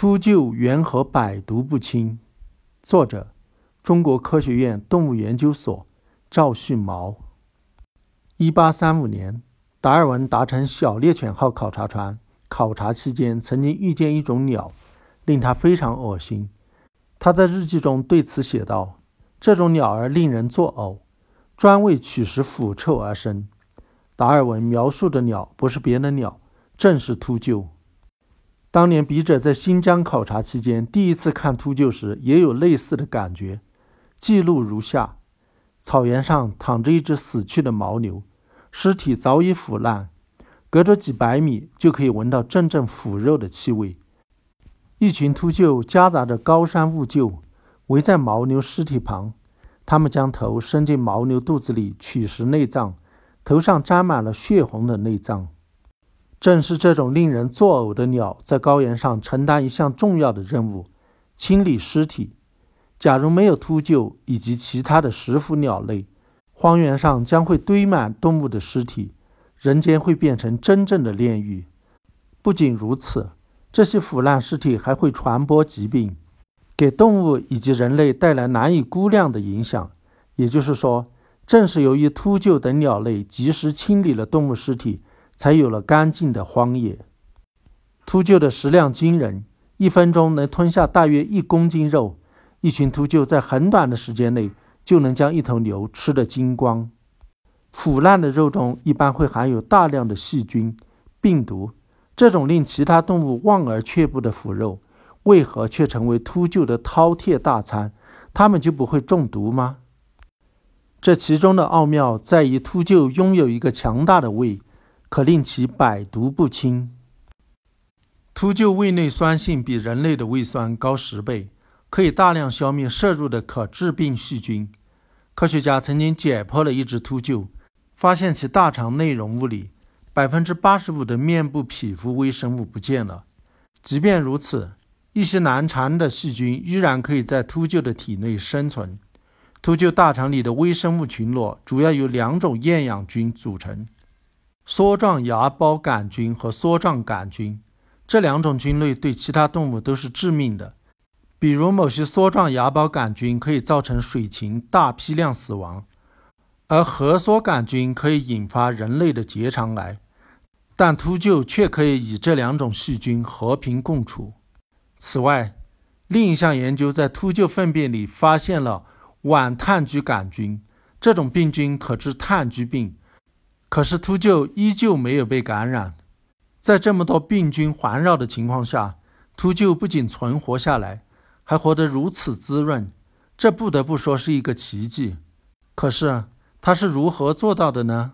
秃鹫缘何百毒不侵？作者：中国科学院动物研究所赵旭毛。一八三五年，达尔文搭乘小猎犬号考察船考察期间，曾经遇见一种鸟，令他非常恶心。他在日记中对此写道：“这种鸟儿令人作呕，专为取食腐臭而生。”达尔文描述的鸟不是别的鸟，正是秃鹫。当年笔者在新疆考察期间，第一次看秃鹫时，也有类似的感觉。记录如下：草原上躺着一只死去的牦牛，尸体早已腐烂，隔着几百米就可以闻到阵阵腐肉的气味。一群秃鹫夹杂着高山兀鹫，围在牦牛尸体旁，它们将头伸进牦牛肚子里取食内脏，头上沾满了血红的内脏。正是这种令人作呕的鸟，在高原上承担一项重要的任务——清理尸体。假如没有秃鹫以及其他的食腐鸟类，荒原上将会堆满动物的尸体，人间会变成真正的炼狱。不仅如此，这些腐烂尸体还会传播疾病，给动物以及人类带来难以估量的影响。也就是说，正是由于秃鹫等鸟类及时清理了动物尸体。才有了干净的荒野。秃鹫的食量惊人，一分钟能吞下大约一公斤肉。一群秃鹫在很短的时间内就能将一头牛吃得精光。腐烂的肉中一般会含有大量的细菌、病毒。这种令其他动物望而却步的腐肉，为何却成为秃鹫的饕餮大餐？它们就不会中毒吗？这其中的奥妙在于，秃鹫拥有一个强大的胃。可令其百毒不侵。秃鹫胃内酸性比人类的胃酸高十倍，可以大量消灭摄入的可致病细菌。科学家曾经解剖了一只秃鹫，发现其大肠内容物里百分之八十五的面部皮肤微生物不见了。即便如此，一些难缠的细菌依然可以在秃鹫的体内生存。秃鹫大肠里的微生物群落主要由两种厌氧菌组成。梭状芽孢杆菌和梭状杆菌这两种菌类对其他动物都是致命的，比如某些梭状芽孢杆菌可以造成水禽大批量死亡，而核梭杆菌可以引发人类的结肠癌。但秃鹫却可以与这两种细菌和平共处。此外，另一项研究在秃鹫粪便里发现了烷炭疽杆菌，这种病菌可致炭疽病。可是秃鹫依旧没有被感染，在这么多病菌环绕的情况下，秃鹫不仅存活下来，还活得如此滋润，这不得不说是一个奇迹。可是它是如何做到的呢？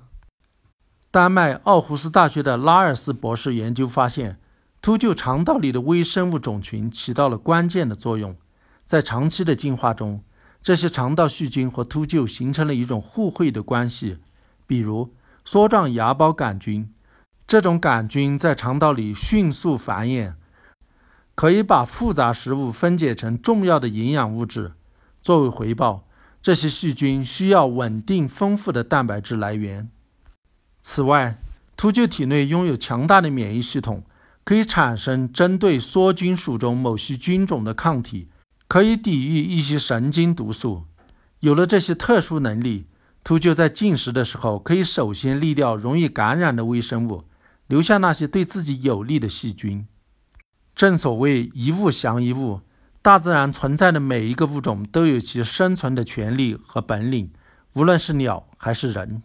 丹麦奥胡斯大学的拉尔斯博士研究发现，秃鹫肠道里的微生物种群起到了关键的作用。在长期的进化中，这些肠道细菌和秃鹫形成了一种互惠的关系，比如。梭状芽孢杆菌，这种杆菌在肠道里迅速繁衍，可以把复杂食物分解成重要的营养物质。作为回报，这些细菌需要稳定丰富的蛋白质来源。此外，秃鹫体内拥有强大的免疫系统，可以产生针对梭菌属中某些菌种的抗体，可以抵御一些神经毒素。有了这些特殊能力。秃鹫在进食的时候，可以首先滤掉容易感染的微生物，留下那些对自己有利的细菌。正所谓一物降一物，大自然存在的每一个物种都有其生存的权利和本领，无论是鸟还是人。